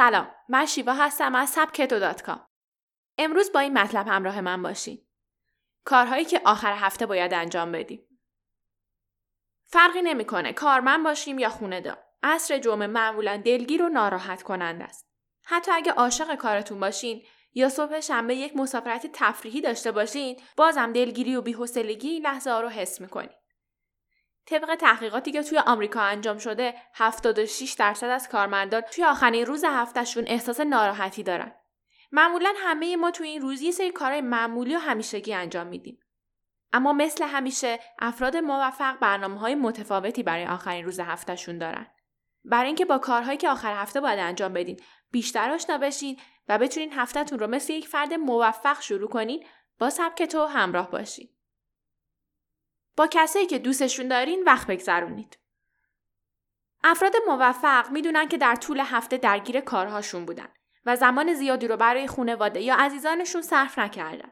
سلام من شیوا هستم از سبکتو دات کام. امروز با این مطلب همراه من باشین. کارهایی که آخر هفته باید انجام بدیم. فرقی نمی‌کنه کارمند باشیم یا خونه دار. عصر جمعه معمولا دلگیر و ناراحت کننده است. حتی اگه عاشق کارتون باشین یا صبح شنبه یک مسافرت تفریحی داشته باشین بازم دلگیری و بی‌حوصلگی لحظه ها رو حس می‌کنید. طبق تحقیقاتی که توی آمریکا انجام شده 76 درصد از کارمندان توی آخرین روز هفتهشون احساس ناراحتی دارن. معمولا همه ما توی این روز یه سری کارهای معمولی و همیشگی انجام میدیم. اما مثل همیشه افراد موفق برنامه های متفاوتی برای آخرین روز هفتهشون دارن. برای اینکه با کارهایی که آخر هفته باید انجام بدین بیشتر آشنا بشین و بتونین هفتهتون رو مثل یک فرد موفق شروع کنین با سبک تو همراه باشین. با کسایی که دوستشون دارین وقت بگذرونید. افراد موفق می‌دونن که در طول هفته درگیر کارهاشون بودن و زمان زیادی رو برای خونواده یا عزیزانشون صرف نکردن.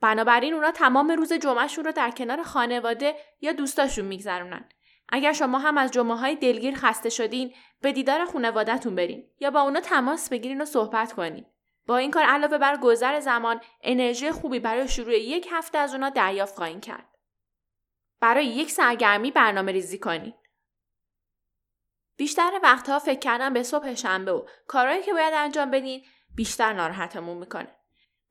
بنابراین اونا تمام روز جمعهشون رو در کنار خانواده یا دوستاشون میگذرونن. اگر شما هم از جمعه های دلگیر خسته شدین به دیدار خونوادهتون برین یا با اونا تماس بگیرین و صحبت کنین. با این کار علاوه بر گذر زمان انرژی خوبی برای شروع یک هفته از اونا دریافت خواهید کرد. برای یک سرگرمی برنامه ریزی کنید. بیشتر وقتها فکر کردن به صبح شنبه و کارهایی که باید انجام بدین بیشتر ناراحتمون می‌کنه.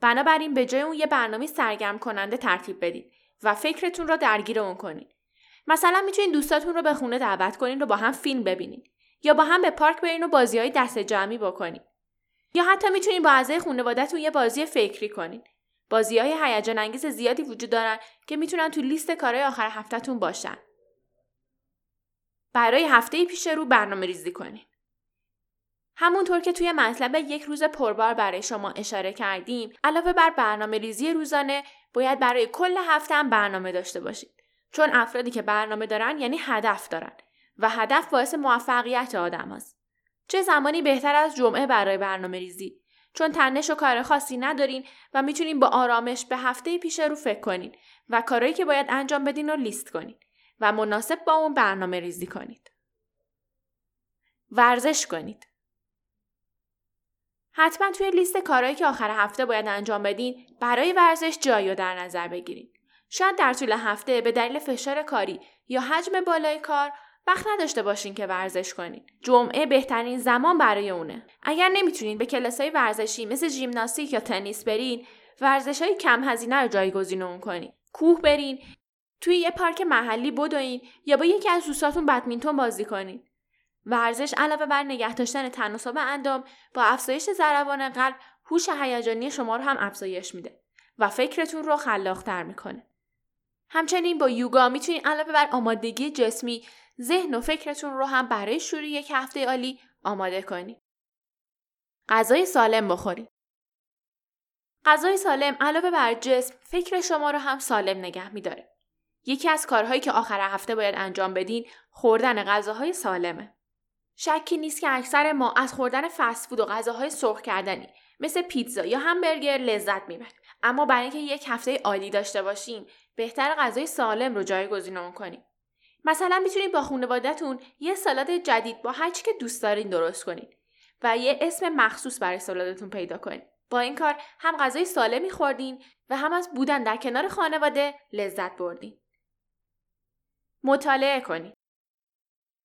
بنابراین به جای اون یه برنامه سرگرم کننده ترتیب بدید و فکرتون رو درگیر اون کنید. مثلا می‌تونین دوستاتون رو به خونه دعوت کنین و با هم فیلم ببینین یا با هم به پارک برین و بازی های دست جمعی بکنین. یا حتی می‌تونین با اعضای خانوادهتون یه بازی فکری کنین. بازی های هیجان انگیز زیادی وجود دارن که می‌تونن تو لیست کارهای آخر هفتهتون باشن. برای هفته پیش رو برنامه ریزی کنین. همونطور که توی مطلب یک روز پربار برای شما اشاره کردیم علاوه بر برنامه ریزی روزانه باید برای کل هفته هم برنامه داشته باشید چون افرادی که برنامه دارن یعنی هدف دارن و هدف باعث موفقیت آدم هست. چه زمانی بهتر از جمعه برای برنامه ریزی چون تنش و کار خاصی ندارین و می‌تونین با آرامش به هفته پیش رو فکر کنین و کارهایی که باید انجام بدین رو لیست کنین و مناسب با اون برنامه ریزی کنید. ورزش کنید. حتما توی لیست کارهایی که آخر هفته باید انجام بدین برای ورزش جایی رو در نظر بگیرید. شاید در طول هفته به دلیل فشار کاری یا حجم بالای کار وقت نداشته باشین که ورزش کنین. جمعه بهترین زمان برای اونه. اگر نمی‌تونین به کلاسای ورزشی مثل ژیمناستیک یا تنیس برین، ورزش های کم هزینه رو جایگزین اون کنین. کوه برین، توی یه پارک محلی بدوین یا با یکی از دوستاتون بدمینتون بازی کنین. ورزش علاوه بر نگه داشتن تناسب اندام با افزایش ضربان قلب هوش هیجانی شما رو هم افزایش میده و فکرتون رو خلاقتر می‌کنه. همچنین با یوگا می‌تونید علاوه بر آمادگی جسمی ذهن و فکرتون رو هم برای شروع یک هفته عالی آماده کنید. غذای سالم بخورید. غذای سالم علاوه بر جسم فکر شما رو هم سالم نگه میداره. یکی از کارهایی که آخر هفته باید انجام بدین خوردن غذاهای سالمه. شکی نیست که اکثر ما از خوردن فسفود و غذاهای سرخ کردنی مثل پیتزا یا همبرگر لذت می‌بریم اما برای اینکه یک هفته عالی داشته باشیم بهتر غذای سالم رو جایگزین کنیم مثلا می‌تونید با خانوادهتون یه سالاد جدید با هر که دوست دارین درست کنید و یه اسم مخصوص برای سالادتون پیدا کنید با این کار هم غذای سالمی خوردین و هم از بودن در کنار خانواده لذت بردین. مطالعه کنید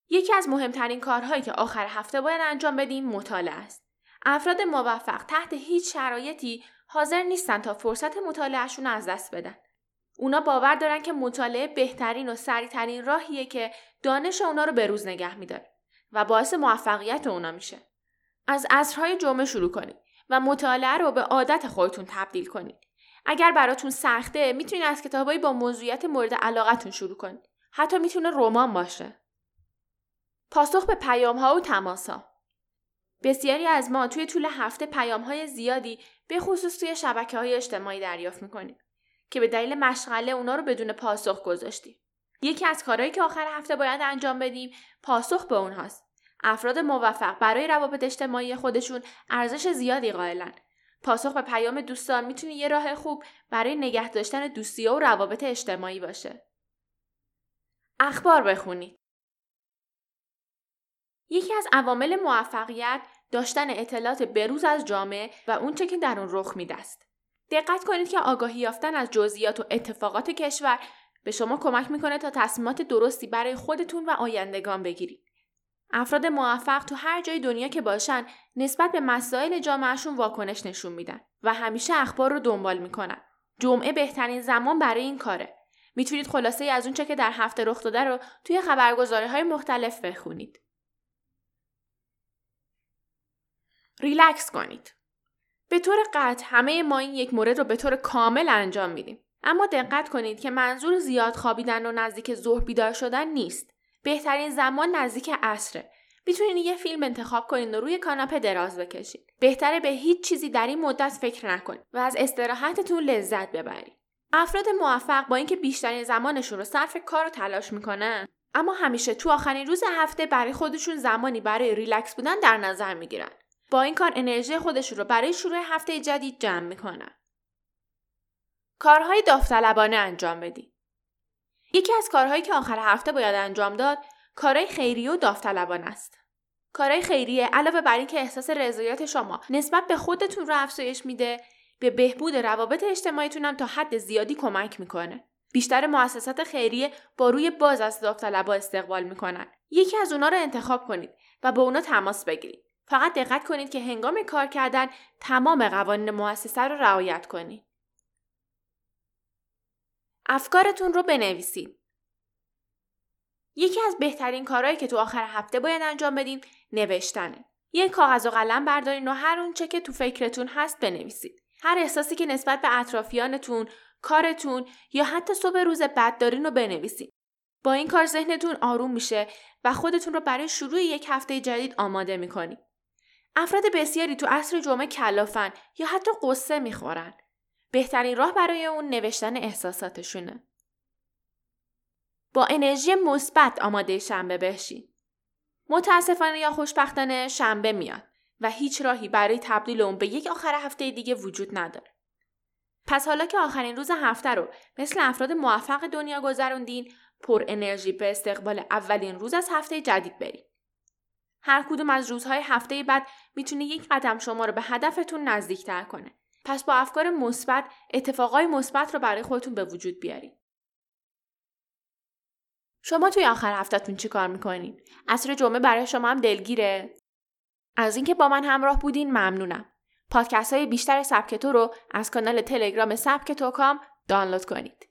یکی از مهمترین کارهایی که آخر هفته باید انجام بدیم مطالعه است. افراد موفق تحت هیچ شرایطی حاضر نیستن تا فرصت مطالعهشون از دست بدن. اونا باور دارن که مطالعه بهترین و سریعترین راهیه که دانش اونا رو به نگه میداره و باعث موفقیت اونا میشه. از عصرهای جمعه شروع کنید و مطالعه رو به عادت خودتون تبدیل کنید. اگر براتون سخته می‌تونید از کتابایی با موضوعیت مورد علاقتون شروع کنید. حتی می‌تونه رمان باشه. پاسخ به پیام ها و تماس ها. بسیاری از ما توی طول هفته پیام های زیادی به خصوص توی شبکه های اجتماعی دریافت می‌کنیم. که به دلیل مشغله اونا رو بدون پاسخ گذاشتیم. یکی از کارهایی که آخر هفته باید انجام بدیم پاسخ به اونهاست. افراد موفق برای روابط اجتماعی خودشون ارزش زیادی قائلن. پاسخ به پیام دوستان می‌تونه یه راه خوب برای نگه داشتن دوستی و روابط اجتماعی باشه. اخبار بخونید. یکی از عوامل موفقیت داشتن اطلاعات بروز از جامعه و اونچه که در اون رخ میده. دقت کنید که آگاهی یافتن از جزئیات و اتفاقات کشور به شما کمک می‌کنه تا تصمیمات درستی برای خودتون و آیندگان بگیرید. افراد موفق تو هر جای دنیا که باشن نسبت به مسائل جامعهشون واکنش نشون میدن و همیشه اخبار رو دنبال می‌کنن. جمعه بهترین زمان برای این کاره. می‌تونید خلاصه از اونچه که در هفته رخ داده رو توی خبرگزاری های مختلف بخونید. ریلکس کنید. به طور قطع همه ما این یک مورد رو به طور کامل انجام میدیم. اما دقت کنید که منظور زیاد خوابیدن و نزدیک ظهر بیدار شدن نیست. بهترین زمان نزدیک عصره. می‌تونید یه فیلم انتخاب کنید و روی کاناپه دراز بکشید. بهتره به هیچ چیزی در این مدت فکر نکنید و از استراحتتون لذت ببرید. افراد موفق با اینکه بیشترین زمانشون رو صرف کار و تلاش می‌کنن اما همیشه تو آخرین روز هفته برای خودشون زمانی برای ریلکس بودن در نظر می‌گیرن. با این کار انرژی خودشون رو برای شروع هفته جدید جمع می‌کنن. کارهای داوطلبانه انجام بدید. یکی از کارهایی که آخر هفته باید انجام داد، کارهای خیریه و داوطلبانه است. کارهای خیریه علاوه بر اینکه احساس رضایت شما نسبت به خودتون رو افزایش میده، به بهبود روابط اجتماعیتون هم تا حد زیادی کمک می‌کنه. بیشتر مؤسسات خیریه با روی باز از داوطلبا استقبال می‌کنن. یکی از اونا رو انتخاب کنید و با اونا تماس بگیرید. فقط دقت کنید که هنگام کار کردن تمام قوانین مؤسسه رو رعایت کنید. افکارتون رو بنویسید. یکی از بهترین کارهایی که تو آخر هفته باید انجام بدین نوشتنه. یک کاغذ و قلم بردارین و هر اونچه که تو فکرتون هست بنویسید. هر احساسی که نسبت به اطرافیانتون، کارتون یا حتی صبح روز بد دارین رو بنویسید. با این کار ذهنتون آروم میشه و خودتون رو برای شروع یک هفته جدید آماده می‌کنید. افراد بسیاری تو عصر جمعه کلافن یا حتی قصه می‌خورن. بهترین راه برای اون نوشتن احساساتشونه. با انرژی مثبت آماده شنبه بشین. متاسفانه یا خوشبختانه شنبه میاد و هیچ راهی برای تبدیل اون به یک آخر هفته دیگه وجود نداره. پس حالا که آخرین روز هفته رو مثل افراد موفق دنیا گذروندین پر انرژی به استقبال اولین روز از هفته جدید برید. هر کدوم از روزهای هفته بعد می‌تونه یک قدم شما رو به هدفتون نزدیکتر کنه. پس با افکار مثبت اتفاقای مثبت رو برای خودتون به وجود بیارید. شما توی آخر هفتهتون چی کار می‌کنین؟ عصر جمعه برای شما هم دلگیره؟ از اینکه با من همراه بودین ممنونم. پادکست های بیشتر سبک تو رو از کانال تلگرام سبک تو کام دانلود کنید.